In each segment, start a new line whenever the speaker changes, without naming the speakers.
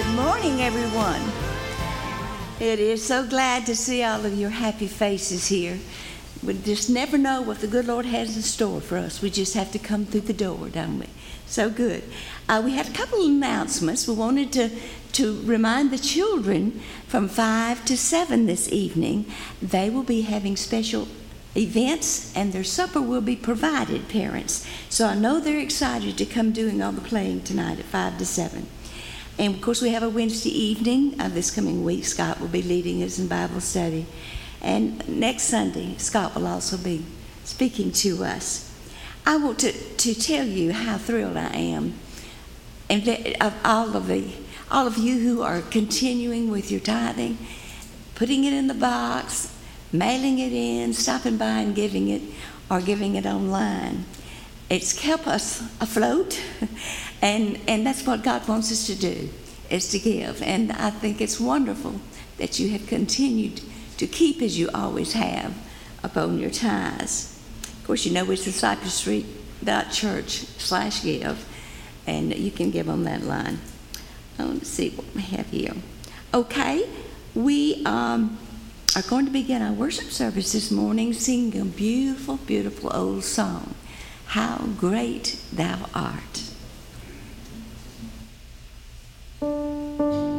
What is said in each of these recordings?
Good morning, everyone. It is so glad to see all of your happy faces here. We just never know what the good Lord has in store for us. We just have to come through the door, don't we? So good. Uh, we had a couple of announcements. We wanted to, to remind the children from 5 to 7 this evening, they will be having special events and their supper will be provided, parents. So I know they're excited to come doing all the playing tonight at 5 to 7. And of course, we have a Wednesday evening uh, this coming week. Scott will be leading us in Bible study. And next Sunday, Scott will also be speaking to us. I want to, to tell you how thrilled I am and of all of the all of you who are continuing with your tithing, putting it in the box, mailing it in, stopping by and giving it, or giving it online. It's kept us afloat, and, and that's what God wants us to do, is to give. And I think it's wonderful that you have continued to keep as you always have upon your tithes. Of course, you know it's the Cypress Street church slash give, and you can give on that line. Oh, let's see what we have here. Okay, we um, are going to begin our worship service this morning singing a beautiful, beautiful old song, How Great Thou Art thank you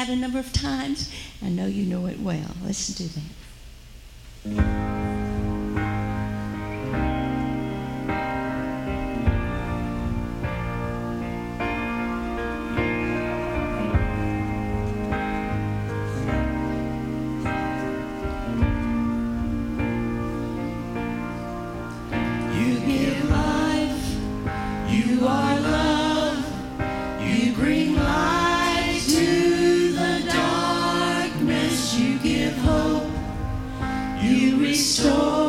that a number of times. I know you know it well. Listen to that. restore.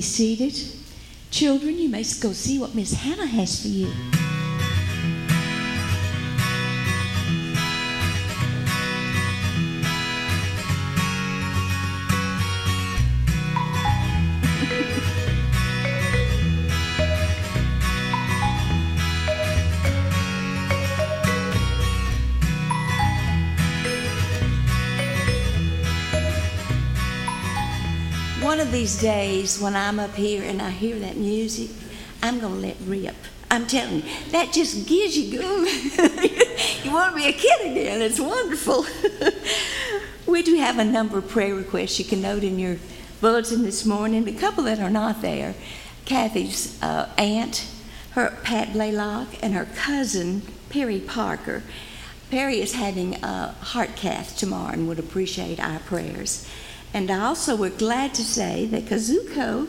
Be seated. Children, you may go see what Miss Hannah has for you. These days when I'm up here and I hear that music, I'm going to let rip. I'm telling you, that just gives you good. you want to be a kid again. It's wonderful. we
We do have a number of prayer requests you can note in your bulletin this morning, a couple that are not there. Kathy's uh, aunt, her Pat Blaylock, and her cousin Perry Parker. Perry is having a heart cath tomorrow and would appreciate our prayers. And I also, we're glad to say that Kazuko,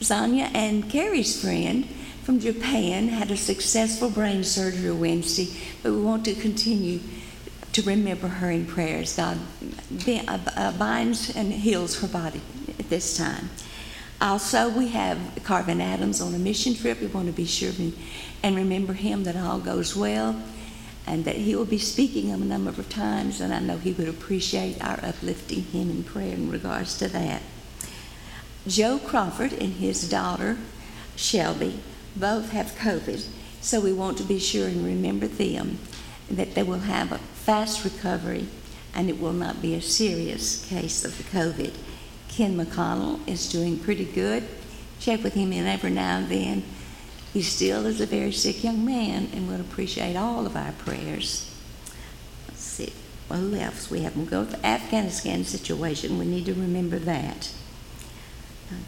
Zanya, and Carrie's friend from Japan had a successful brain surgery Wednesday, but we want to continue to remember her in prayers. God binds and heals her body at this time. Also, we have Carvin Adams on a mission trip. We want to be sure and remember him that all goes well and that he will be speaking a number of times, and I know he would appreciate our uplifting him in prayer in regards to that. Joe Crawford and his daughter, Shelby, both have COVID, so we want to be sure and remember them that they will have a fast recovery and it will not be a serious case of the COVID. Ken McConnell is doing pretty good. Check with him in every now and then. He still is a very sick young man and will appreciate all of our prayers. Let's see. Well, who else? We have them go to the Afghanistan situation. We need to remember that.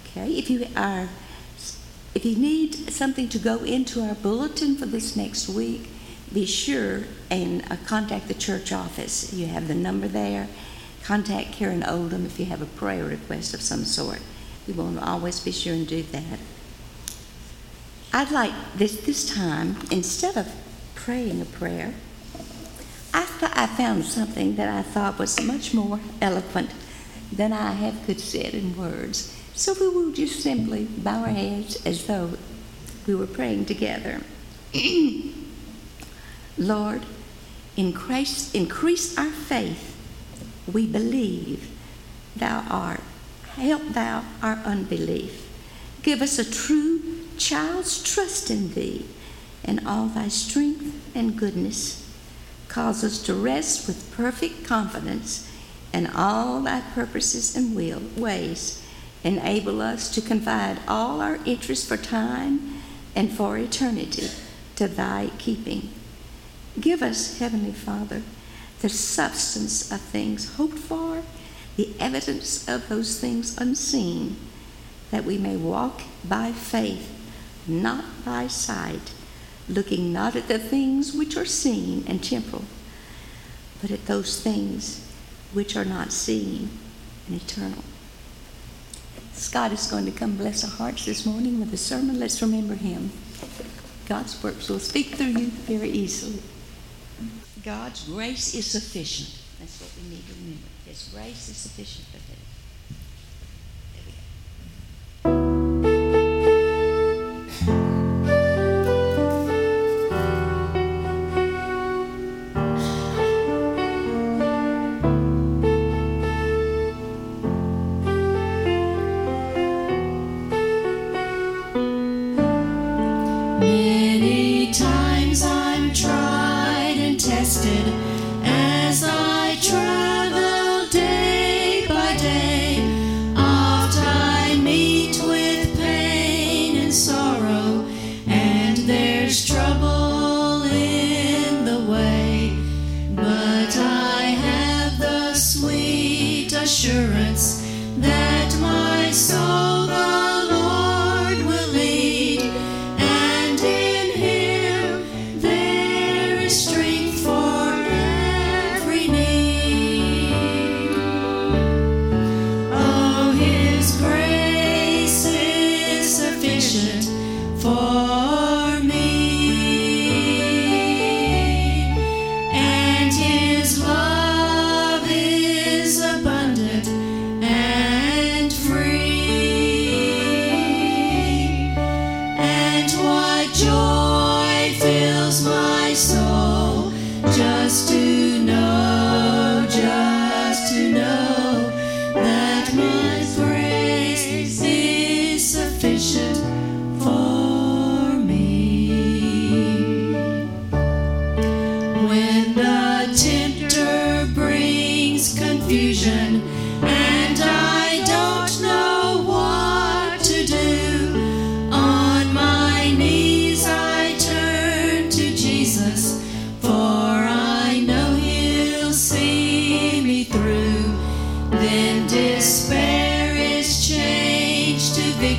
Okay. If you are if you need something to go into our bulletin for this next week, be sure and uh, contact the church office. You have the number there. Contact Karen Oldham if you have a prayer request of some sort. We will always be sure and do that. I'd like this this time, instead of praying a prayer, I, th- I found something that I thought was much more eloquent than I have could say in words. So we will just simply bow our heads as though we were praying together. Lord, increase, increase our faith. We believe thou art. Help thou our unbelief. Give us a true child's trust in thee and all thy strength and goodness. Cause us to rest with perfect confidence in all thy purposes and will, ways Enable us to confide all our interests for time and for eternity to thy keeping. Give us, Heavenly Father, the substance of things hoped for, the evidence of those things unseen, that we may walk by faith, not by sight, looking not at the things which are seen and temporal, but at those things which are not seen and eternal. Scott is going to come bless our hearts this morning with a sermon. Let's remember him. God's works will speak through you very easily. God's grace is sufficient. That's what we need to remember. His grace is sufficient for him.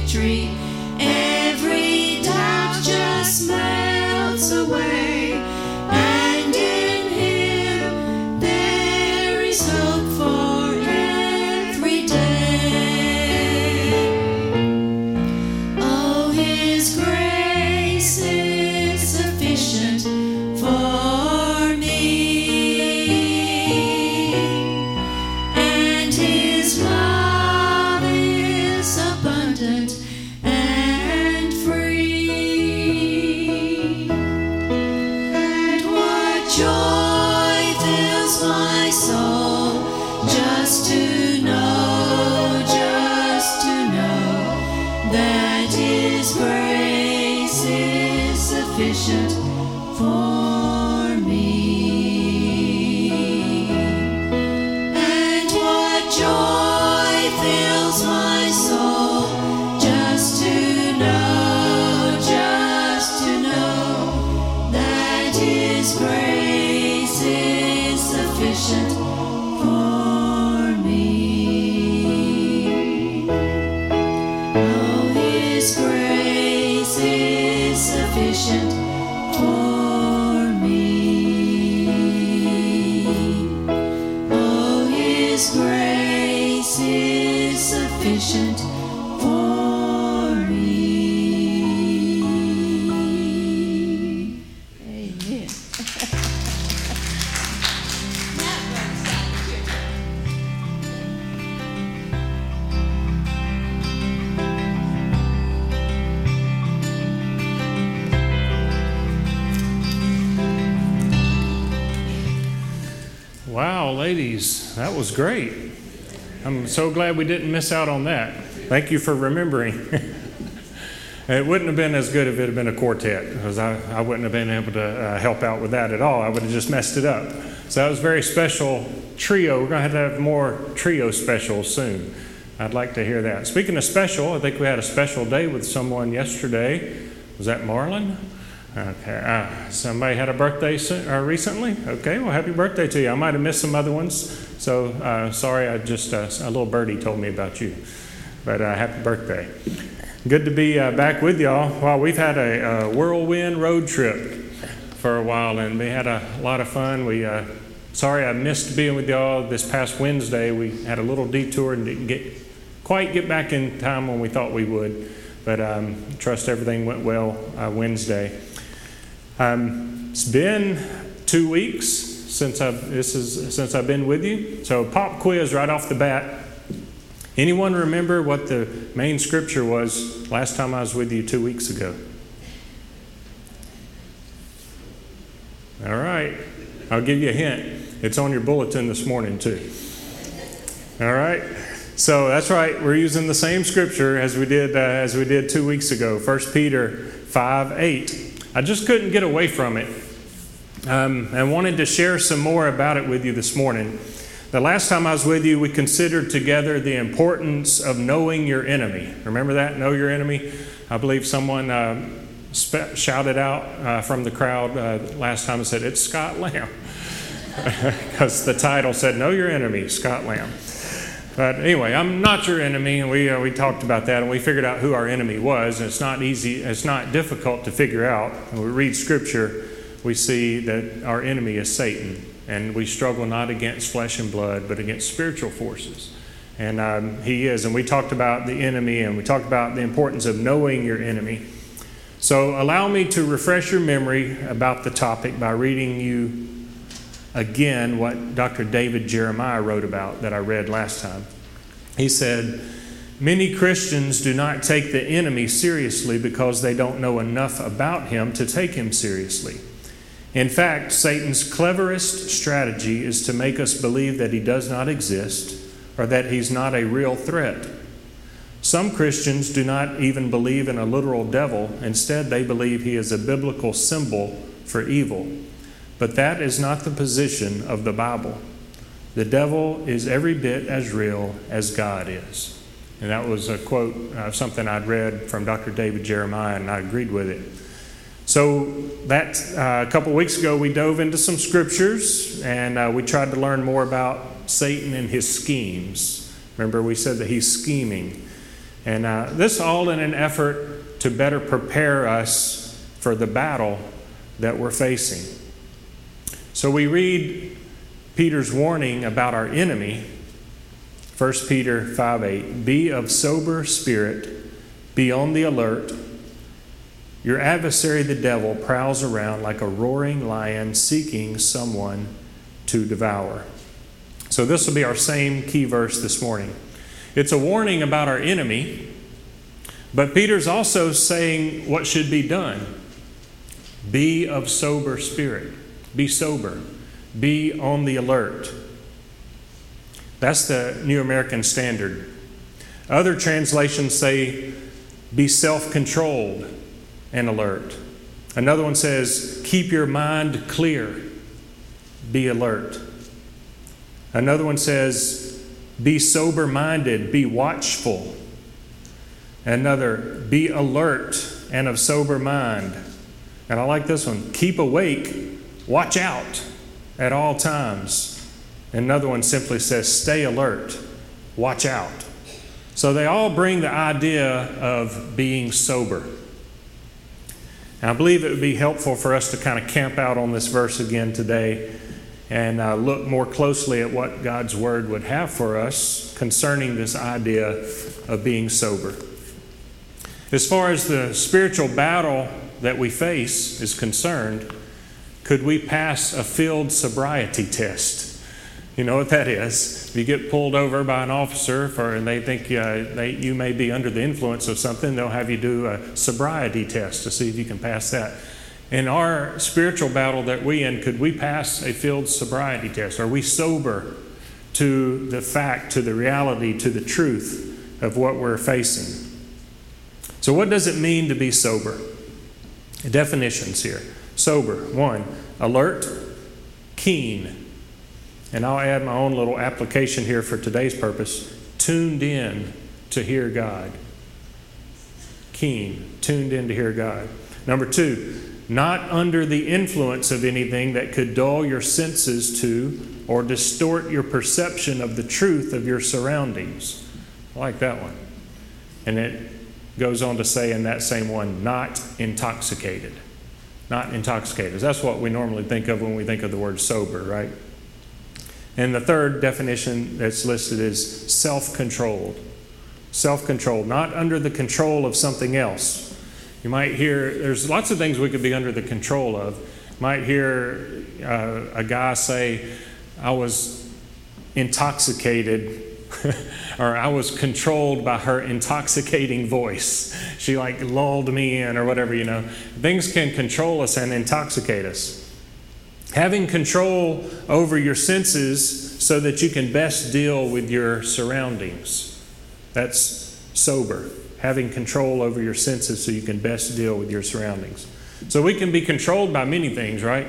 Victory.
Wow, ladies, that was great. I'm so glad we didn't miss out on that. Thank you for remembering. it wouldn't have been as good if it had been a quartet, because I, I wouldn't have been able to uh, help out with that at all. I would have just messed it up. So that was very special trio. We're going to have to have more trio specials soon. I'd like to hear that. Speaking of special, I think we had a special day with someone yesterday. Was that Marlon? Okay. Uh, somebody had a birthday soon, uh, recently? Okay, well, happy birthday to you. I might have missed some other ones, so uh, sorry, I just, uh, a little birdie told me about you. But uh, happy birthday. Good to be uh, back with y'all. Well, we've had a, a whirlwind road trip for a while, and we had a lot of fun. We, sorry I missed being with y'all this past Wednesday. We had a little detour and didn't get quite get back in time when we thought we would, but um, trust everything went well Wednesday. Um, it's been two weeks since I've this is since I've been with you. So pop quiz right off the bat. Anyone remember what the main scripture was last time I was with you two weeks ago? All right. I'll give you a hint. It's on your bulletin this morning, too. All right. So that's right. We're using the same scripture as we did uh, as we did two weeks ago. 1 Peter 5 8. I just couldn't get away from it. Um, and wanted to share some more about it with you this morning. The last time I was with you, we considered together the importance of knowing your enemy. Remember that? Know your enemy? I believe someone uh, spe- shouted out uh, from the crowd uh, last time and said, It's Scott Lamb. Because the title said, Know your enemy, Scott Lamb. But anyway, I'm not your enemy, and we, uh, we talked about that, and we figured out who our enemy was. And it's not easy, it's not difficult to figure out. When we read Scripture, we see that our enemy is Satan, and we struggle not against flesh and blood, but against spiritual forces. And um, he is. And we talked about the enemy, and we talked about the importance of knowing your enemy. So allow me to refresh your memory about the topic by reading you again what Dr. David Jeremiah wrote about that I read last time. He said, Many Christians do not take the enemy seriously because they don't know enough about him to take him seriously. In fact, Satan's cleverest strategy is to make us believe that he does not exist or that he's not a real threat. Some Christians do not even believe in a literal devil. Instead, they believe he is a biblical symbol for evil. But that is not the position of the Bible. The devil is every bit as real as God is. And that was a quote of something I'd read from Dr. David Jeremiah, and I agreed with it. So that uh, a couple weeks ago, we dove into some scriptures, and uh, we tried to learn more about Satan and his schemes. Remember, we said that he's scheming. And uh, this all in an effort to better prepare us for the battle that we're facing. So we read Peter's warning about our enemy, 1 Peter 5 8. Be of sober spirit, be on the alert. Your adversary, the devil, prowls around like a roaring lion seeking someone to devour. So, this will be our same key verse this morning. It's a warning about our enemy, but Peter's also saying what should be done. Be of sober spirit. Be sober. Be on the alert. That's the New American Standard. Other translations say, be self controlled and alert. Another one says, keep your mind clear, be alert. Another one says, be sober minded, be watchful. Another, be alert and of sober mind. And I like this one, keep awake, watch out at all times. Another one simply says, stay alert, watch out. So they all bring the idea of being sober. And I believe it would be helpful for us to kind of camp out on this verse again today and uh, look more closely at what God's Word would have for us concerning this idea of being sober. As far as the spiritual battle that we face is concerned, could we pass a field sobriety test? You know what that is. If you get pulled over by an officer for, and they think uh, they, you may be under the influence of something, they'll have you do a sobriety test to see if you can pass that. In our spiritual battle that we in, could we pass a field sobriety test? Are we sober to the fact, to the reality, to the truth of what we're facing? So, what does it mean to be sober? Definitions here. Sober, one, alert, keen, and I'll add my own little application here for today's purpose tuned in to hear God. Keen, tuned in to hear God. Number two, not under the influence of anything that could dull your senses to or distort your perception of the truth of your surroundings. I like that one. And it goes on to say in that same one, not intoxicated. Not intoxicators. That's what we normally think of when we think of the word sober, right? And the third definition that's listed is self controlled. Self controlled, not under the control of something else. You might hear, there's lots of things we could be under the control of. You might hear uh, a guy say, I was intoxicated. or I was controlled by her intoxicating voice. She like lulled me in, or whatever, you know. Things can control us and intoxicate us. Having control over your senses so that you can best deal with your surroundings. That's sober. Having control over your senses so you can best deal with your surroundings. So we can be controlled by many things, right?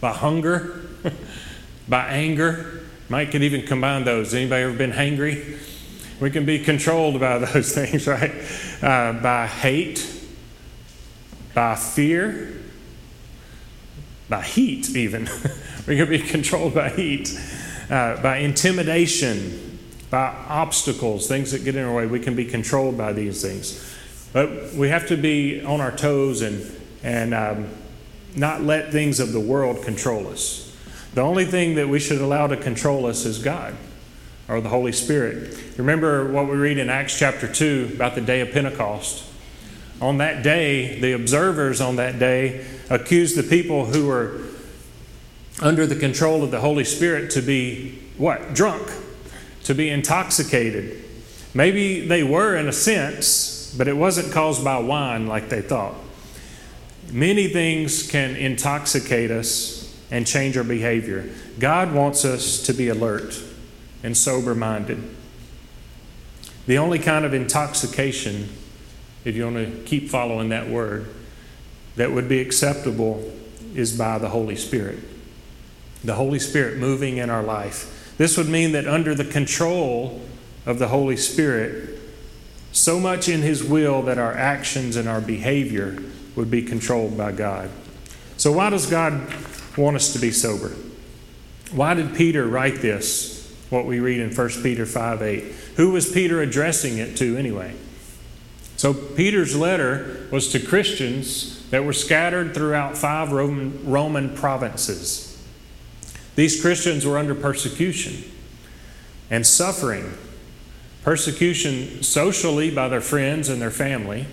By hunger, by anger. Mike could even combine those. Anybody ever been hangry? We can be controlled by those things, right? Uh, by hate, by fear, by heat, even. we can be controlled by heat, uh, by intimidation, by obstacles, things that get in our way. We can be controlled by these things. But we have to be on our toes and, and um, not let things of the world control us. The only thing that we should allow to control us is God or the Holy Spirit. Remember what we read in Acts chapter 2 about the day of Pentecost. On that day, the observers on that day accused the people who were under the control of the Holy Spirit to be what? Drunk, to be intoxicated. Maybe they were in a sense, but it wasn't caused by wine like they thought. Many things can intoxicate us and change our behavior. God wants us to be alert and sober minded. The only kind of intoxication, if you want to keep following that word, that would be acceptable is by the Holy Spirit. The Holy Spirit moving in our life. This would mean that under the control of the Holy Spirit, so much in His will that our actions and our behavior would be controlled by God. So, why does God want us to be sober? Why did Peter write this what we read in 1 Peter 5 8. Who was Peter addressing it to anyway? So, Peter's letter was to Christians that were scattered throughout five Roman, Roman provinces. These Christians were under persecution and suffering. Persecution socially by their friends and their family.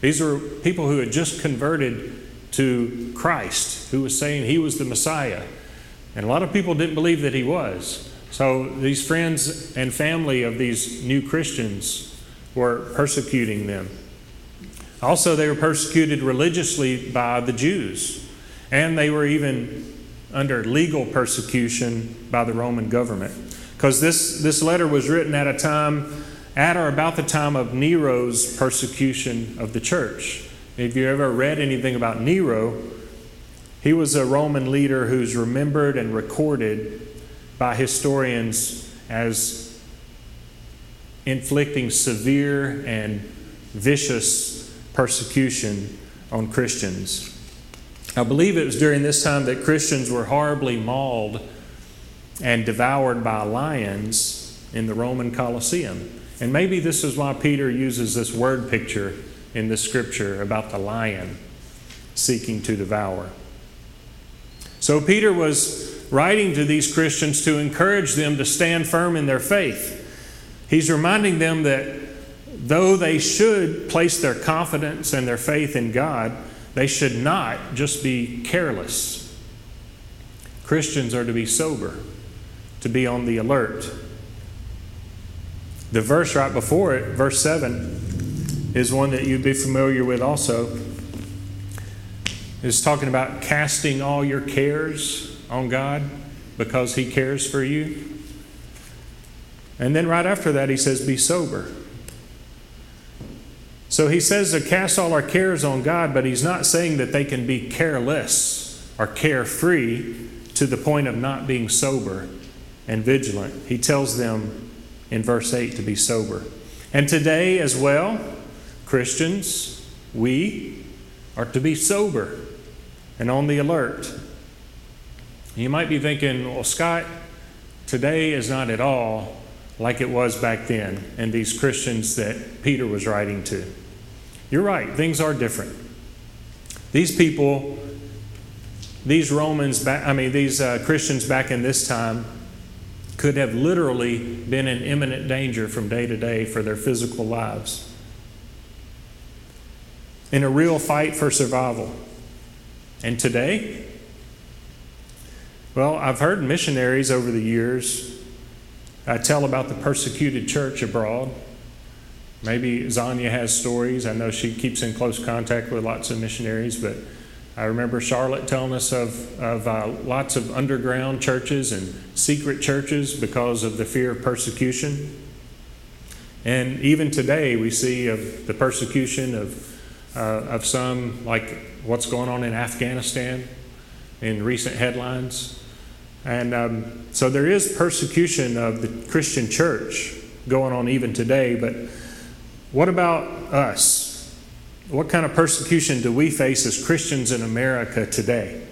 These were people who had just converted to Christ, who was saying he was the Messiah. And a lot of people didn't believe that he was. So these friends and family of these new Christians were persecuting them. Also, they were persecuted religiously by the Jews, and they were even under legal persecution by the Roman government. Because this, this letter was written at a time, at or about the time of Nero's persecution of the church. If you ever read anything about Nero, he was a Roman leader who's remembered and recorded by historians as inflicting severe and vicious persecution on Christians. I believe it was during this time that Christians were horribly mauled and devoured by lions in the Roman Colosseum. And maybe this is why Peter uses this word picture in the scripture about the lion seeking to devour. So Peter was writing to these Christians to encourage them to stand firm in their faith. He's reminding them that though they should place their confidence and their faith in God, they should not just be careless. Christians are to be sober, to be on the alert. The verse right before it, verse 7, is one that you'd be familiar with also. It's talking about casting all your cares on God because He cares for you. And then right after that, He says, Be sober. So he says to cast all our cares on God, but he's not saying that they can be careless or carefree to the point of not being sober and vigilant. He tells them in verse 8 to be sober. And today as well, Christians, we are to be sober and on the alert. You might be thinking, well, Scott, today is not at all like it was back then and these Christians that Peter was writing to. You're right, things are different. These people, these Romans, back, I mean, these uh, Christians back in this time could have literally been in imminent danger from day to day for their physical lives. In a real fight for survival. And today, well, I've heard missionaries over the years uh, tell about the persecuted church abroad. Maybe Zanya has stories. I know she keeps in close contact with lots of missionaries, but I remember Charlotte telling us of, of uh, lots of underground churches and secret churches because of the fear of persecution. And even today, we see of the persecution of, uh, of some, like what's going on in Afghanistan in recent headlines. And um, so there is persecution of the Christian church going on even today, but what about us? What kind of persecution do we face as Christians in America today?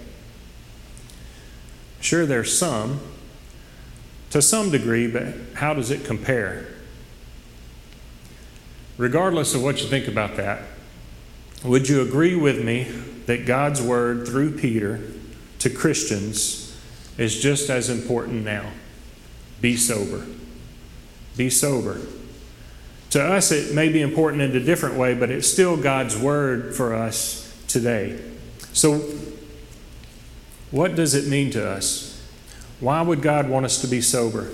Sure, there's some, to some degree, but how does it compare? Regardless of what you think about that, would you agree with me that God's word through Peter to Christians is just as important now? Be sober. Be sober. To us, it may be important in a different way, but it's still God's word for us today. So, what does it mean to us? Why would God want us to be sober?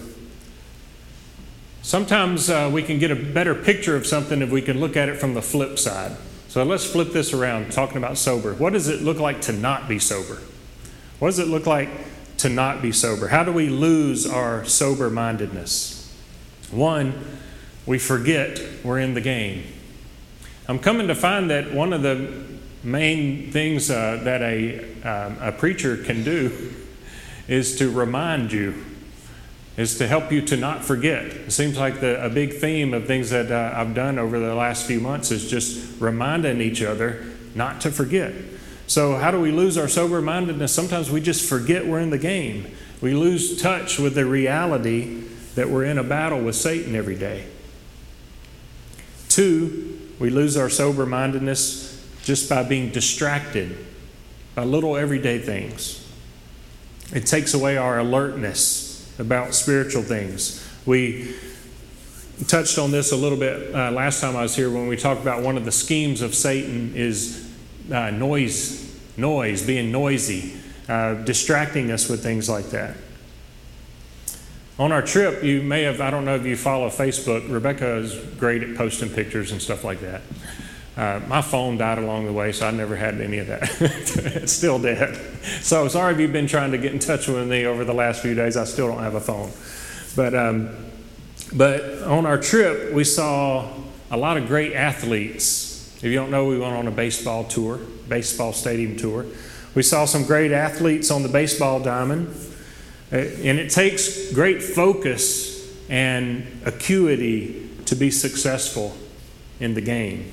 Sometimes uh, we can get a better picture of something if we can look at it from the flip side. So let's flip this around, talking about sober. What does it look like to not be sober? What does it look like to not be sober? How do we lose our sober mindedness? One, we forget we're in the game. I'm coming to find that one of the main things uh, that a, um, a preacher can do is to remind you, is to help you to not forget. It seems like the, a big theme of things that uh, I've done over the last few months is just reminding each other not to forget. So, how do we lose our sober mindedness? Sometimes we just forget we're in the game. We lose touch with the reality that we're in a battle with Satan every day. Two, we lose our sober mindedness just by being distracted by little everyday things. It takes away our alertness about spiritual things. We touched on this a little bit uh, last time I was here when we talked about one of the schemes of Satan is uh, noise, noise, being noisy, uh, distracting us with things like that. On our trip, you may have, I don't know if you follow Facebook, Rebecca is great at posting pictures and stuff like that. Uh, my phone died along the way, so I never had any of that. it's still dead. So sorry if you've been trying to get in touch with me over the last few days. I still don't have a phone. But, um, but on our trip, we saw a lot of great athletes. If you don't know, we went on a baseball tour, baseball stadium tour. We saw some great athletes on the baseball diamond. Uh, and it takes great focus and acuity to be successful in the game.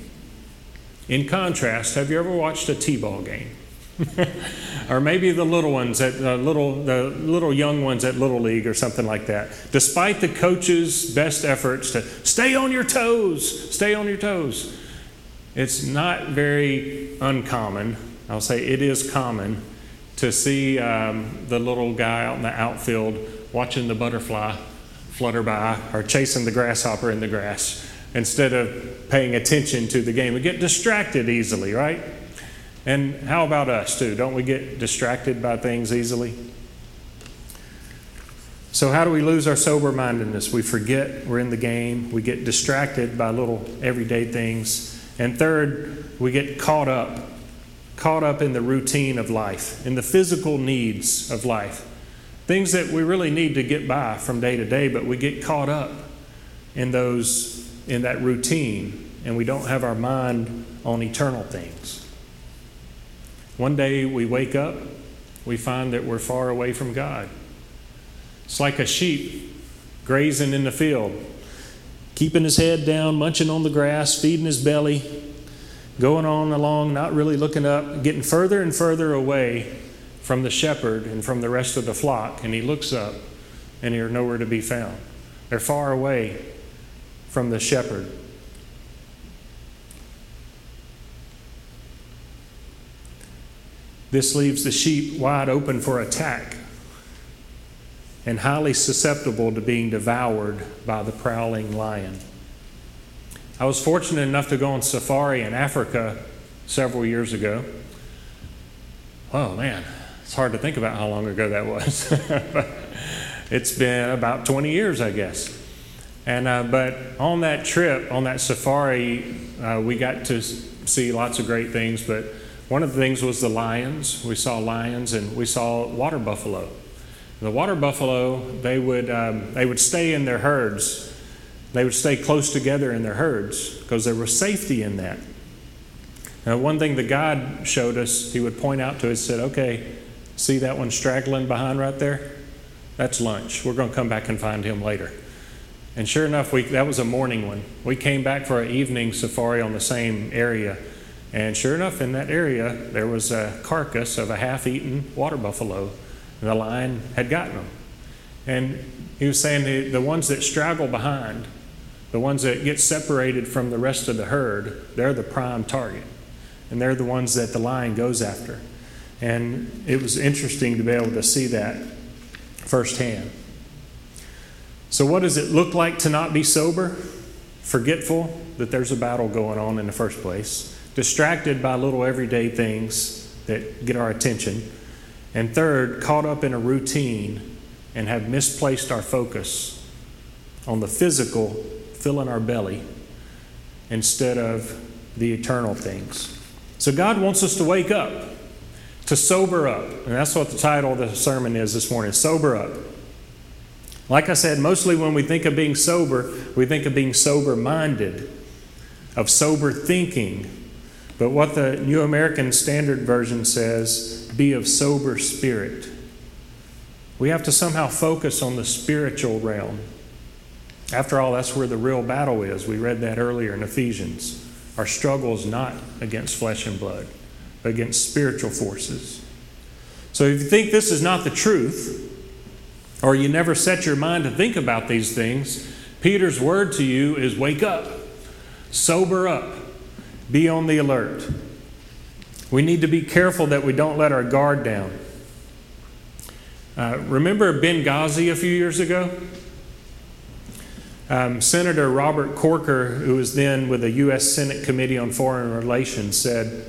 In contrast, have you ever watched a T-ball game? or maybe the little ones at uh, little the little young ones at little league or something like that. Despite the coach's best efforts to stay on your toes, stay on your toes, it's not very uncommon. I'll say it is common to see um, the little guy out in the outfield watching the butterfly flutter by or chasing the grasshopper in the grass instead of paying attention to the game. We get distracted easily, right? And how about us, too? Don't we get distracted by things easily? So, how do we lose our sober mindedness? We forget we're in the game. We get distracted by little everyday things. And third, we get caught up caught up in the routine of life, in the physical needs of life. Things that we really need to get by from day to day, but we get caught up in those in that routine and we don't have our mind on eternal things. One day we wake up, we find that we're far away from God. It's like a sheep grazing in the field, keeping his head down, munching on the grass, feeding his belly, going on along, not really looking up, getting further and further away from the shepherd and from the rest of the flock. And he looks up, and they're nowhere to be found. They're far away from the shepherd. This leaves the sheep wide open for attack and highly susceptible to being devoured by the prowling lion. I was fortunate enough to go on safari in Africa several years ago. Oh man, it's hard to think about how long ago that was. it's been about 20 years, I guess. And uh, but on that trip, on that safari, uh, we got to see lots of great things. But one of the things was the lions. We saw lions, and we saw water buffalo. The water buffalo, they would um, they would stay in their herds they would stay close together in their herds because there was safety in that. Now, one thing that God showed us, He would point out to us, said, Okay, see that one straggling behind right there? That's lunch. We're going to come back and find him later. And sure enough, we, that was a morning one. We came back for an evening safari on the same area. And sure enough, in that area, there was a carcass of a half eaten water buffalo. And the lion had gotten them. And he was saying the, the ones that straggle behind, the ones that get separated from the rest of the herd, they're the prime target. And they're the ones that the lion goes after. And it was interesting to be able to see that firsthand. So, what does it look like to not be sober? Forgetful that there's a battle going on in the first place, distracted by little everyday things that get our attention, and third, caught up in a routine and have misplaced our focus on the physical filling our belly instead of the eternal things. So God wants us to wake up, to sober up. And that's what the title of the sermon is this morning Sober Up. Like I said, mostly when we think of being sober, we think of being sober minded, of sober thinking. But what the New American Standard Version says, be of sober spirit. We have to somehow focus on the spiritual realm. After all, that's where the real battle is. We read that earlier in Ephesians. Our struggle is not against flesh and blood, but against spiritual forces. So if you think this is not the truth, or you never set your mind to think about these things, Peter's word to you is wake up, sober up, be on the alert. We need to be careful that we don't let our guard down. Uh, remember Benghazi a few years ago? Um, Senator Robert Corker, who was then with the U.S. Senate Committee on Foreign Relations, said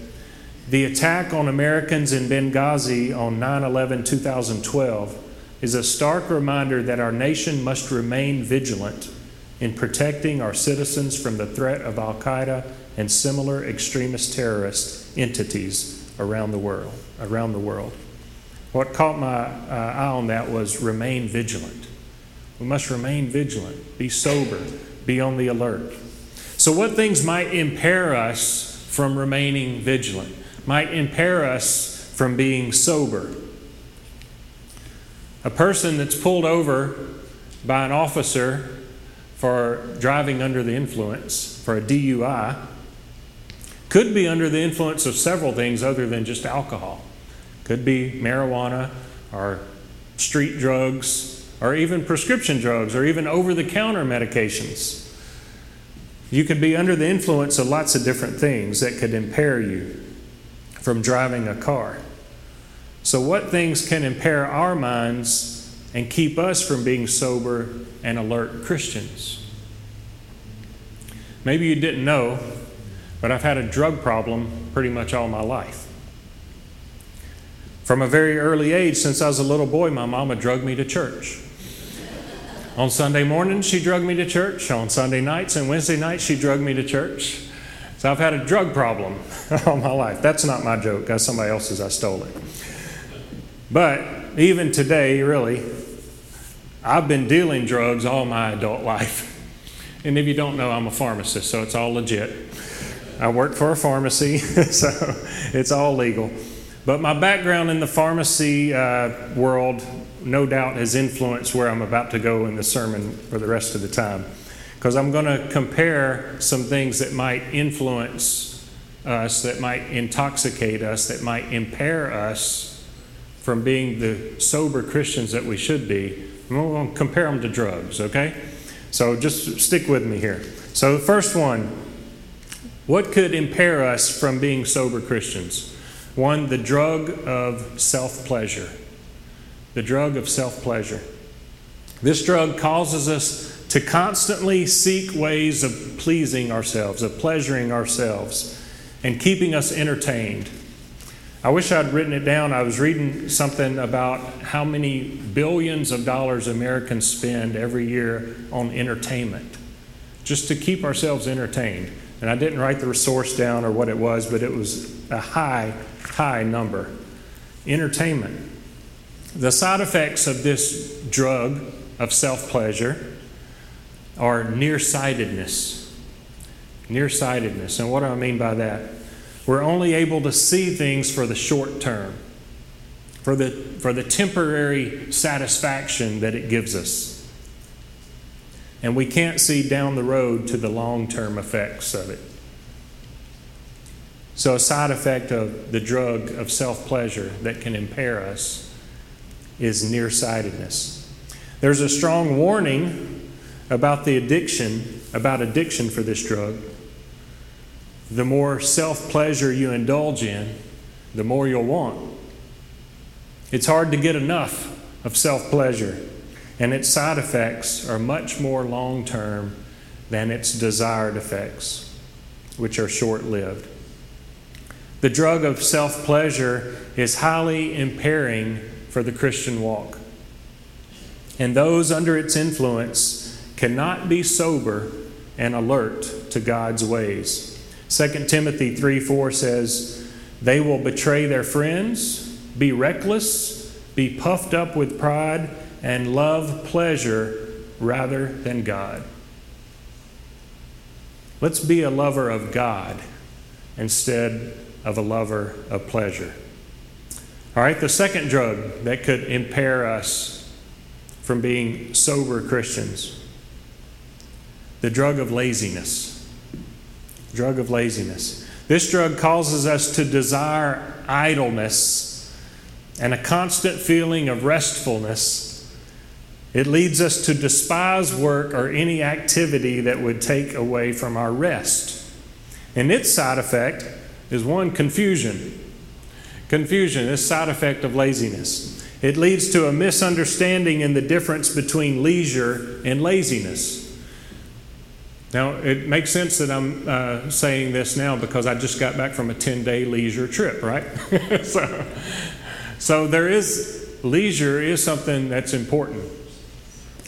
the attack on Americans in Benghazi on 9 11 2012 is a stark reminder that our nation must remain vigilant in protecting our citizens from the threat of Al Qaeda and similar extremist terrorist entities around the world. Around the world. What caught my uh, eye on that was remain vigilant. We must remain vigilant, be sober, be on the alert. So, what things might impair us from remaining vigilant? Might impair us from being sober? A person that's pulled over by an officer for driving under the influence, for a DUI, could be under the influence of several things other than just alcohol. Could be marijuana or street drugs or even prescription drugs or even over the counter medications. You could be under the influence of lots of different things that could impair you from driving a car. So, what things can impair our minds and keep us from being sober and alert Christians? Maybe you didn't know, but I've had a drug problem pretty much all my life. From a very early age, since I was a little boy, my mama drugged me to church. On Sunday mornings, she drugged me to church. On Sunday nights and Wednesday nights, she drugged me to church. So I've had a drug problem all my life. That's not my joke. That's somebody else's. I stole it. But even today, really, I've been dealing drugs all my adult life. And if you don't know, I'm a pharmacist, so it's all legit. I work for a pharmacy, so it's all legal. But my background in the pharmacy uh, world, no doubt, has influenced where I'm about to go in the sermon for the rest of the time. Because I'm going to compare some things that might influence us, that might intoxicate us, that might impair us from being the sober Christians that we should be. I'm going to compare them to drugs, okay? So just stick with me here. So, the first one what could impair us from being sober Christians? One, the drug of self pleasure. The drug of self pleasure. This drug causes us to constantly seek ways of pleasing ourselves, of pleasuring ourselves, and keeping us entertained. I wish I'd written it down. I was reading something about how many billions of dollars Americans spend every year on entertainment, just to keep ourselves entertained. And I didn't write the resource down or what it was, but it was a high, high number. Entertainment. The side effects of this drug of self pleasure are nearsightedness. Nearsightedness. And what do I mean by that? We're only able to see things for the short term, for the, for the temporary satisfaction that it gives us. And we can't see down the road to the long term effects of it. So, a side effect of the drug of self pleasure that can impair us is nearsightedness. There's a strong warning about the addiction, about addiction for this drug. The more self pleasure you indulge in, the more you'll want. It's hard to get enough of self pleasure, and its side effects are much more long term than its desired effects, which are short lived. The drug of self pleasure is highly impairing for the Christian walk. And those under its influence cannot be sober and alert to God's ways. 2 Timothy 3 4 says, They will betray their friends, be reckless, be puffed up with pride, and love pleasure rather than God. Let's be a lover of God instead of a lover of pleasure. All right, the second drug that could impair us from being sober Christians the drug of laziness. Drug of laziness. This drug causes us to desire idleness and a constant feeling of restfulness It leads us to despise work or any activity that would take away from our rest. And its side effect is one, confusion. Confusion, this side effect of laziness. It leads to a misunderstanding in the difference between leisure and laziness. Now, it makes sense that I'm uh, saying this now because I just got back from a 10 day leisure trip, right? so, so, there is leisure is something that's important.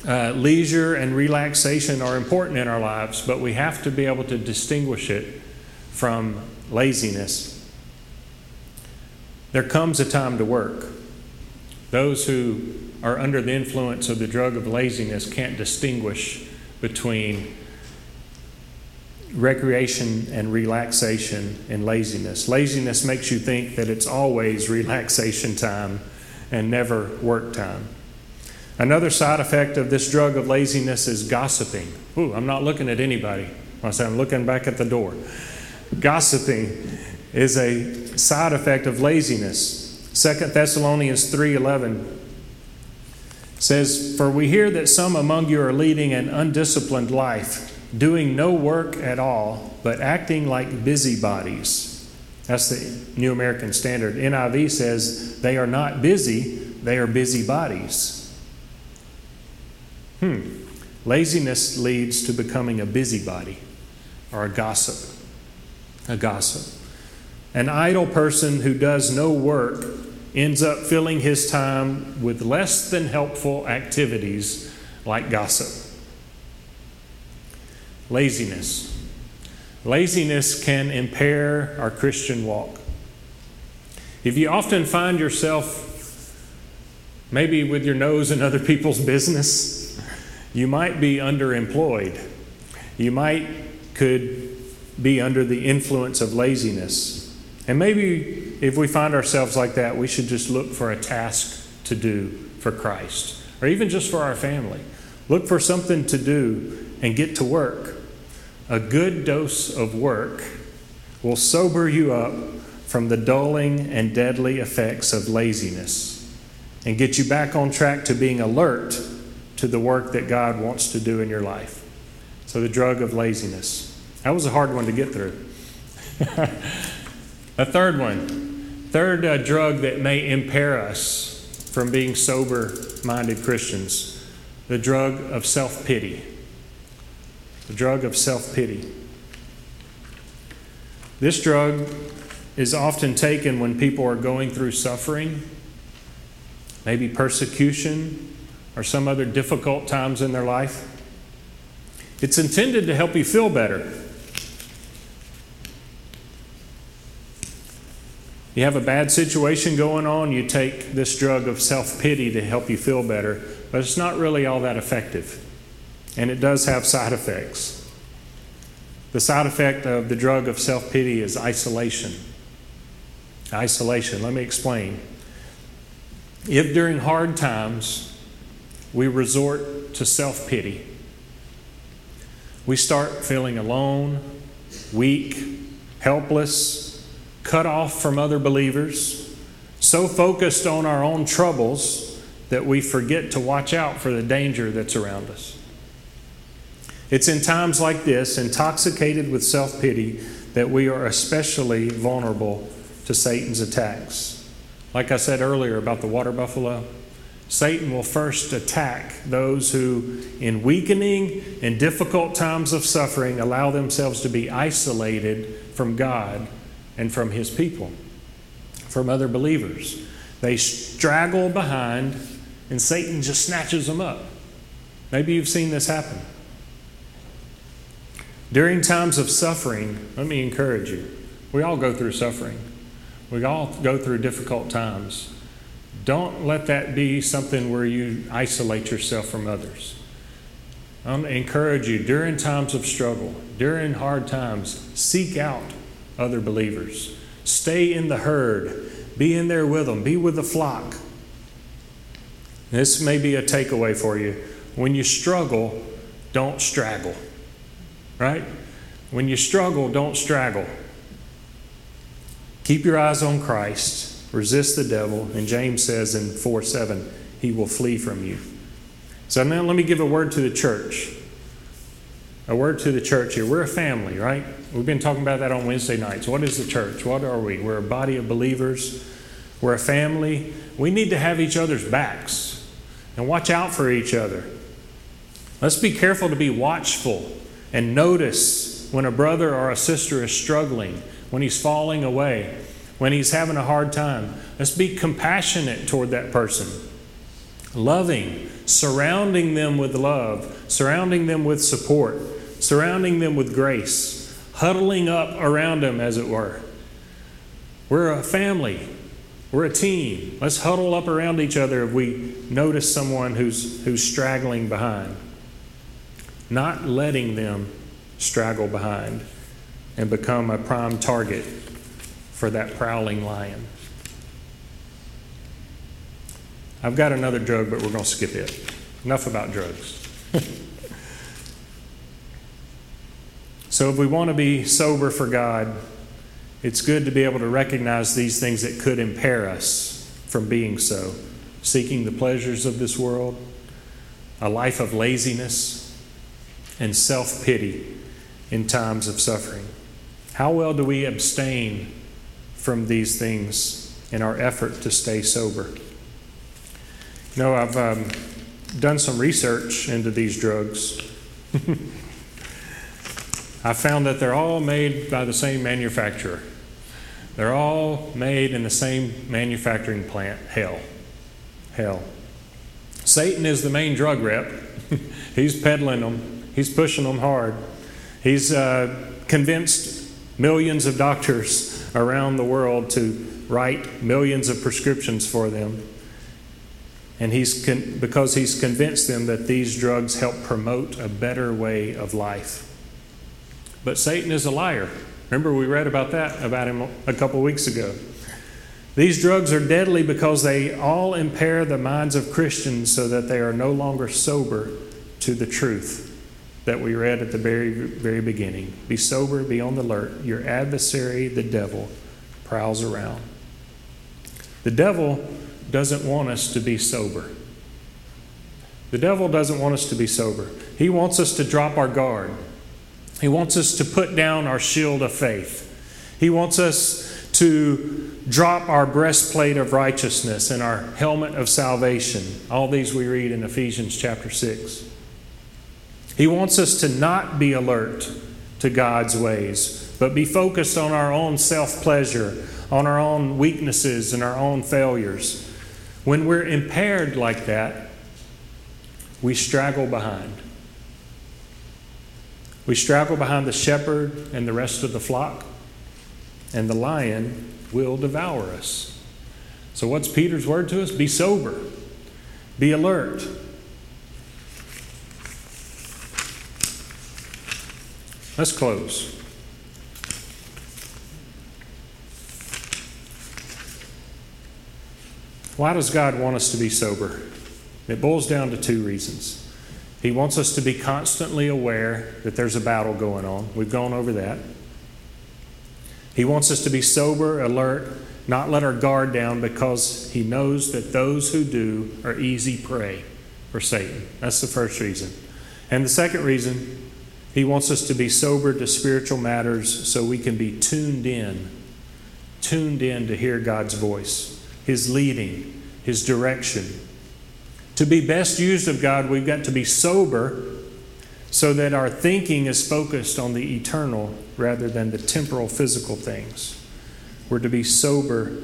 Uh, leisure and relaxation are important in our lives, but we have to be able to distinguish it from laziness. There comes a time to work. Those who are under the influence of the drug of laziness can't distinguish between recreation and relaxation and laziness. Laziness makes you think that it's always relaxation time and never work time. Another side effect of this drug of laziness is gossiping. Ooh, I'm not looking at anybody. I say I'm looking back at the door. Gossiping is a side effect of laziness. 2 Thessalonians 3:11 says, "For we hear that some among you are leading an undisciplined life, doing no work at all, but acting like busybodies. That's the New American Standard. NIV says they are not busy, they are busybodies. Hmm. Laziness leads to becoming a busybody or a gossip. A gossip. An idle person who does no work ends up filling his time with less than helpful activities like gossip. Laziness. Laziness can impair our Christian walk. If you often find yourself maybe with your nose in other people's business, you might be underemployed. You might could be under the influence of laziness. And maybe if we find ourselves like that, we should just look for a task to do for Christ or even just for our family. Look for something to do and get to work. A good dose of work will sober you up from the dulling and deadly effects of laziness and get you back on track to being alert to the work that God wants to do in your life. So, the drug of laziness. That was a hard one to get through. a third one, third uh, drug that may impair us from being sober minded Christians the drug of self pity the drug of self pity. This drug is often taken when people are going through suffering, maybe persecution, or some other difficult times in their life. It's intended to help you feel better. You have a bad situation going on, you take this drug of self pity to help you feel better, but it's not really all that effective and it does have side effects. The side effect of the drug of self pity is isolation. Isolation, let me explain. If during hard times we resort to self pity, we start feeling alone, weak, helpless, cut off from other believers, so focused on our own troubles that we forget to watch out for the danger that's around us. It's in times like this, intoxicated with self pity, that we are especially vulnerable to Satan's attacks. Like I said earlier about the water buffalo, Satan will first attack those who, in weakening and difficult times of suffering, allow themselves to be isolated from God and from his people, from other believers. They straggle behind, and Satan just snatches them up. Maybe you've seen this happen. During times of suffering, let me encourage you. We all go through suffering. We all go through difficult times. Don't let that be something where you isolate yourself from others. I am encourage you during times of struggle, during hard times, seek out other believers. Stay in the herd. Be in there with them. Be with the flock. This may be a takeaway for you. When you struggle, don't straggle right? When you struggle, don't straggle. Keep your eyes on Christ, resist the devil, and James says in 4 7, he will flee from you. So now let me give a word to the church. A word to the church here. We're a family, right? We've been talking about that on Wednesday nights. What is the church? What are we? We're a body of believers. We're a family. We need to have each other's backs and watch out for each other. Let's be careful to be watchful and notice when a brother or a sister is struggling, when he's falling away, when he's having a hard time. Let's be compassionate toward that person, loving, surrounding them with love, surrounding them with support, surrounding them with grace, huddling up around them, as it were. We're a family. We're a team. Let's huddle up around each other if we notice someone who's, who's straggling behind. Not letting them straggle behind and become a prime target for that prowling lion. I've got another drug, but we're going to skip it. Enough about drugs. so, if we want to be sober for God, it's good to be able to recognize these things that could impair us from being so. Seeking the pleasures of this world, a life of laziness, and self pity in times of suffering. How well do we abstain from these things in our effort to stay sober? You know, I've um, done some research into these drugs. I found that they're all made by the same manufacturer. They're all made in the same manufacturing plant, hell. Hell. Satan is the main drug rep. He's peddling them, he's pushing them hard. He's uh, convinced millions of doctors around the world to write millions of prescriptions for them. And he's con- because he's convinced them that these drugs help promote a better way of life. But Satan is a liar. Remember, we read about that about him a couple weeks ago. These drugs are deadly because they all impair the minds of Christians so that they are no longer sober to the truth that we read at the very, very beginning. Be sober, be on the alert. Your adversary, the devil, prowls around. The devil doesn't want us to be sober. The devil doesn't want us to be sober. He wants us to drop our guard. He wants us to put down our shield of faith. He wants us to drop our breastplate of righteousness and our helmet of salvation. All these we read in Ephesians chapter 6. He wants us to not be alert to God's ways, but be focused on our own self pleasure, on our own weaknesses and our own failures. When we're impaired like that, we straggle behind. We straggle behind the shepherd and the rest of the flock, and the lion will devour us. So, what's Peter's word to us? Be sober, be alert. Let's close. Why does God want us to be sober? It boils down to two reasons. He wants us to be constantly aware that there's a battle going on. We've gone over that. He wants us to be sober, alert, not let our guard down because he knows that those who do are easy prey for Satan. That's the first reason. And the second reason, he wants us to be sober to spiritual matters so we can be tuned in, tuned in to hear God's voice, his leading, his direction. To be best used of God, we've got to be sober so that our thinking is focused on the eternal rather than the temporal physical things. We're to be sober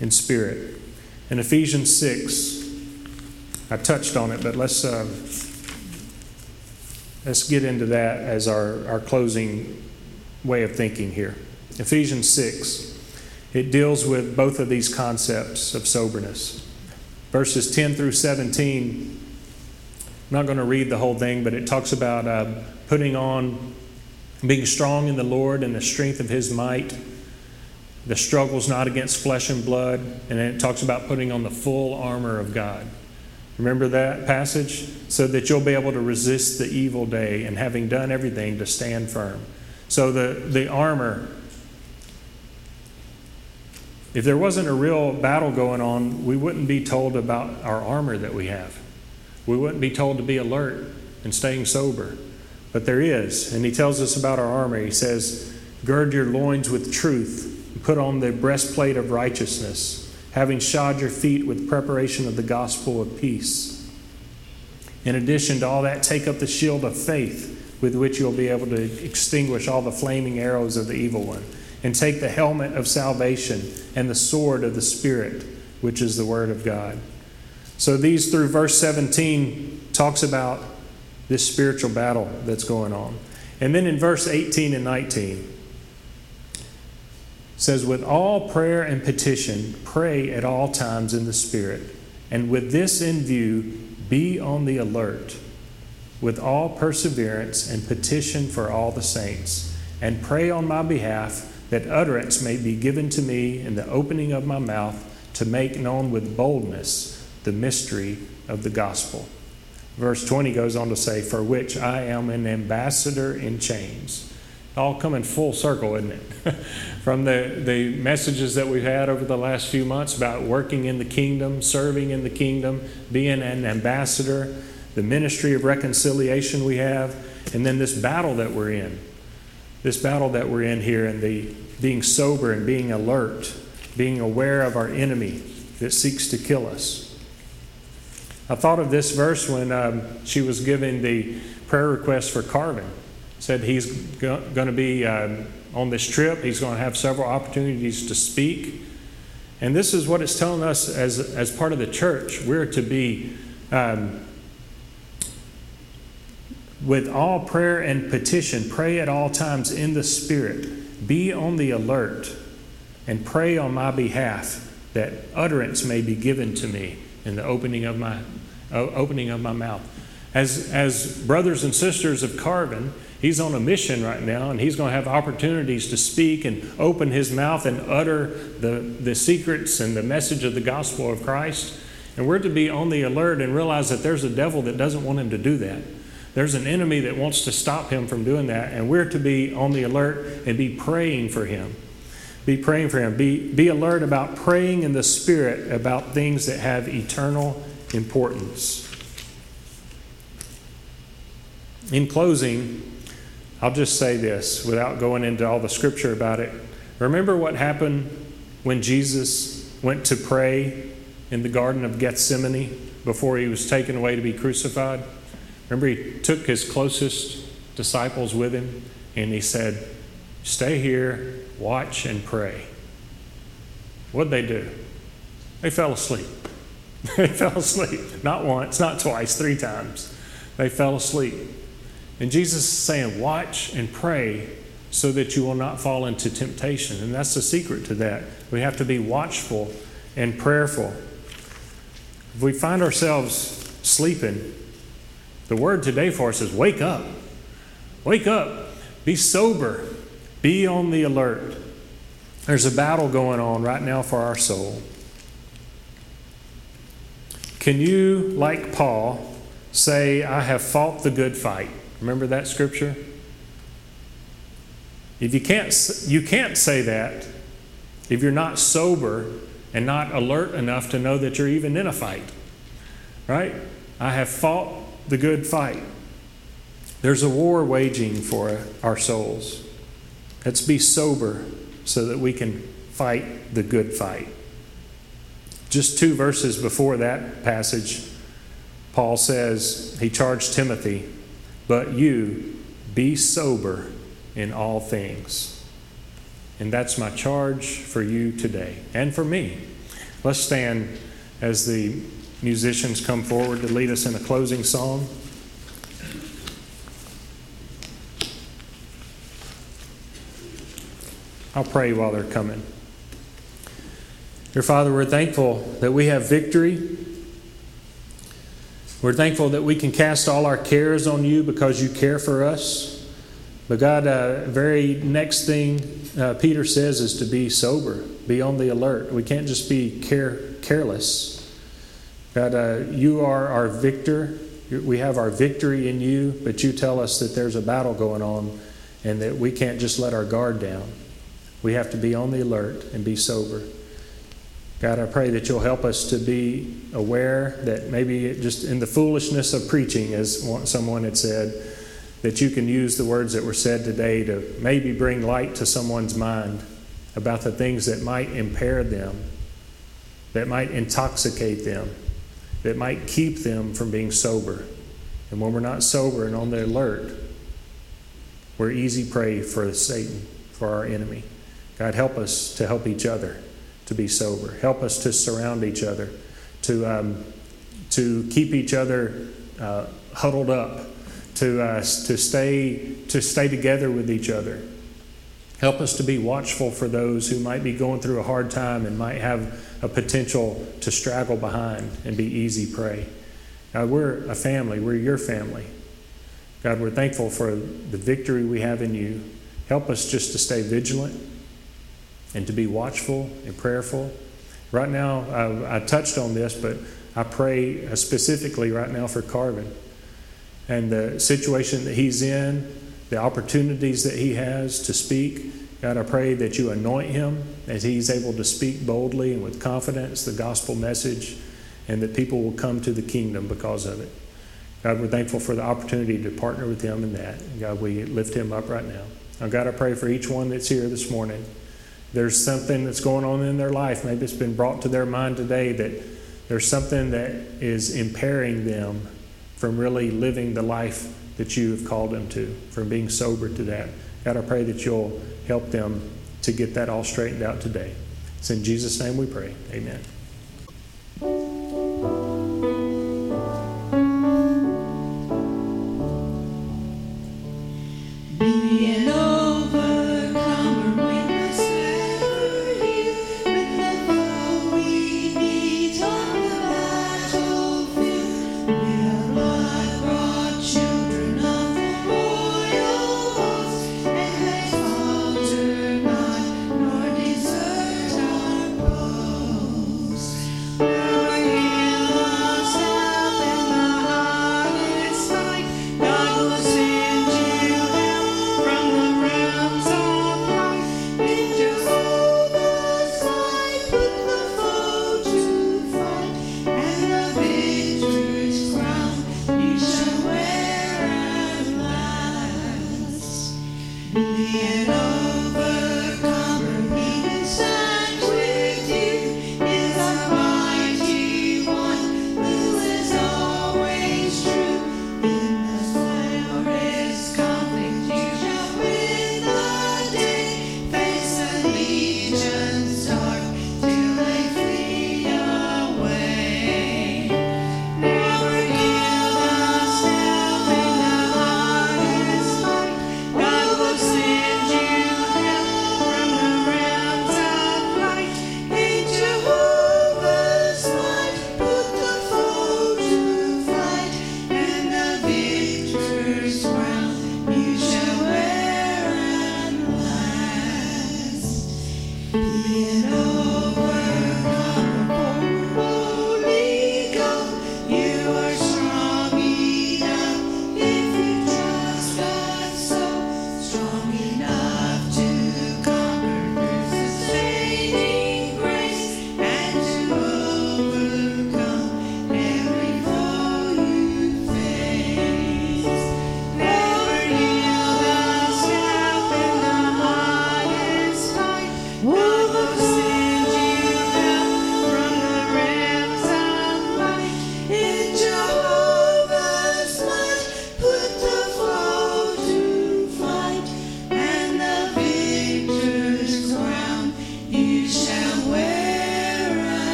in spirit. In Ephesians 6, I touched on it, but let's, uh, let's get into that as our, our closing way of thinking here. Ephesians 6, it deals with both of these concepts of soberness. Verses 10 through 17, I'm not going to read the whole thing, but it talks about uh, putting on, being strong in the Lord and the strength of His might. The struggle's not against flesh and blood. And then it talks about putting on the full armor of God. Remember that passage? So that you'll be able to resist the evil day and having done everything to stand firm. So the, the armor, if there wasn't a real battle going on, we wouldn't be told about our armor that we have. we wouldn't be told to be alert and staying sober. But there is. And he tells us about our armor. He says, Gird your loins with truth, put on the breastplate of righteousness, having shod your feet with preparation of the gospel of peace. In addition to all that, take up the shield of faith with which you'll be able to extinguish all the flaming arrows of the evil one. And take the helmet of salvation and the sword of the Spirit, which is the Word of God. So, these through verse 17 talks about this spiritual battle that's going on. And then in verse 18 and 19, says, With all prayer and petition, pray at all times in the Spirit, and with this in view, be on the alert with all perseverance and petition for all the saints, and pray on my behalf that utterance may be given to me in the opening of my mouth to make known with boldness the mystery of the gospel. Verse 20 goes on to say, For which I am an ambassador in chains. All coming full circle, isn't it? From the, the messages that we've had over the last few months about working in the kingdom, serving in the kingdom, being an ambassador the ministry of reconciliation we have, and then this battle that we're in. This battle that we're in here, and the being sober and being alert, being aware of our enemy that seeks to kill us. I thought of this verse when um, she was giving the prayer request for Carvin. Said he's go- going to be um, on this trip. He's going to have several opportunities to speak. And this is what it's telling us as, as part of the church. We're to be um, with all prayer and petition, pray at all times in the Spirit. Be on the alert and pray on my behalf that utterance may be given to me in the opening of my, uh, opening of my mouth. As, as brothers and sisters of Carvin, he's on a mission right now and he's going to have opportunities to speak and open his mouth and utter the, the secrets and the message of the gospel of Christ. And we're to be on the alert and realize that there's a devil that doesn't want him to do that. There's an enemy that wants to stop him from doing that, and we're to be on the alert and be praying for him. Be praying for him. Be, be alert about praying in the Spirit about things that have eternal importance. In closing, I'll just say this without going into all the scripture about it. Remember what happened when Jesus went to pray in the Garden of Gethsemane before he was taken away to be crucified? Remember, he took his closest disciples with him and he said, Stay here, watch, and pray. What'd they do? They fell asleep. they fell asleep. Not once, not twice, three times. They fell asleep. And Jesus is saying, Watch and pray so that you will not fall into temptation. And that's the secret to that. We have to be watchful and prayerful. If we find ourselves sleeping, the word today for us is wake up. Wake up. Be sober. Be on the alert. There's a battle going on right now for our soul. Can you, like Paul, say, I have fought the good fight? Remember that scripture? If you can't, you can't say that if you're not sober and not alert enough to know that you're even in a fight. Right? I have fought the good fight. There's a war waging for our souls. Let's be sober so that we can fight the good fight. Just two verses before that passage, Paul says, he charged Timothy, but you be sober in all things. And that's my charge for you today and for me. Let's stand as the musicians come forward to lead us in a closing song. I'll pray while they're coming. Dear Father, we're thankful that we have victory. We're thankful that we can cast all our cares on you because you care for us. But God, uh, very next thing uh, Peter says is to be sober, be on the alert. We can't just be care, careless. God, uh, you are our victor. We have our victory in you, but you tell us that there's a battle going on and that we can't just let our guard down. We have to be on the alert and be sober.
God, I pray that you'll help us to be aware that maybe just in the foolishness of preaching, as someone had said, that you can use the words that were said today to maybe bring light to someone's mind about the things that might impair them, that might intoxicate them, that might keep them from being sober. And when we're not sober and on the alert, we're easy prey for Satan, for our enemy. God, help us to help each other to be sober. Help us to surround each other, to, um, to keep each other uh, huddled up to, uh, to, stay, to stay together with each other. Help us to be watchful for those who might be going through a hard time and might have a potential to straggle behind and be easy prey. God, we're a family. We're your family. God, we're thankful for the victory we have in you. Help us just to stay vigilant and to be watchful and prayerful. Right now, I, I touched on this, but I pray uh, specifically right now for Carvin and the situation that he's in, the opportunities that he has to speak. God, I pray that you anoint him as he's able to speak boldly and with confidence the gospel message, and that people will come to the kingdom because of it. God, we're thankful for the opportunity to partner with him in that. God, we lift him up right now. Now, God, I pray for each one that's here this morning. There's something that's going on in their life. Maybe it's been brought to their mind today that there's something that is impairing them from really living the life that you have called them to, from being sober to that. God, I pray that you'll help them to get that all straightened out today. It's in Jesus' name we pray. Amen.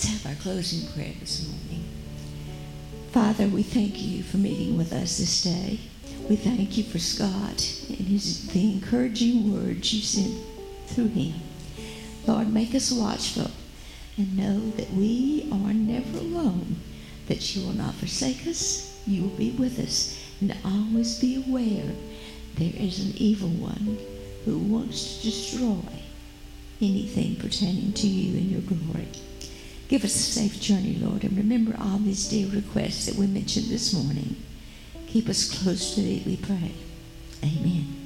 Let's have our closing prayer this morning. Father, we thank you for meeting with us this day. We thank you for Scott and his, the encouraging words you sent through him. Lord, make us watchful and know that we are never alone, that you will not forsake us, you will be with us, and always be aware there is an evil one who wants to destroy anything pertaining to you and your glory. Give us a safe journey, Lord, and remember all these dear requests that we mentioned this morning. Keep us close to thee, we pray. Amen.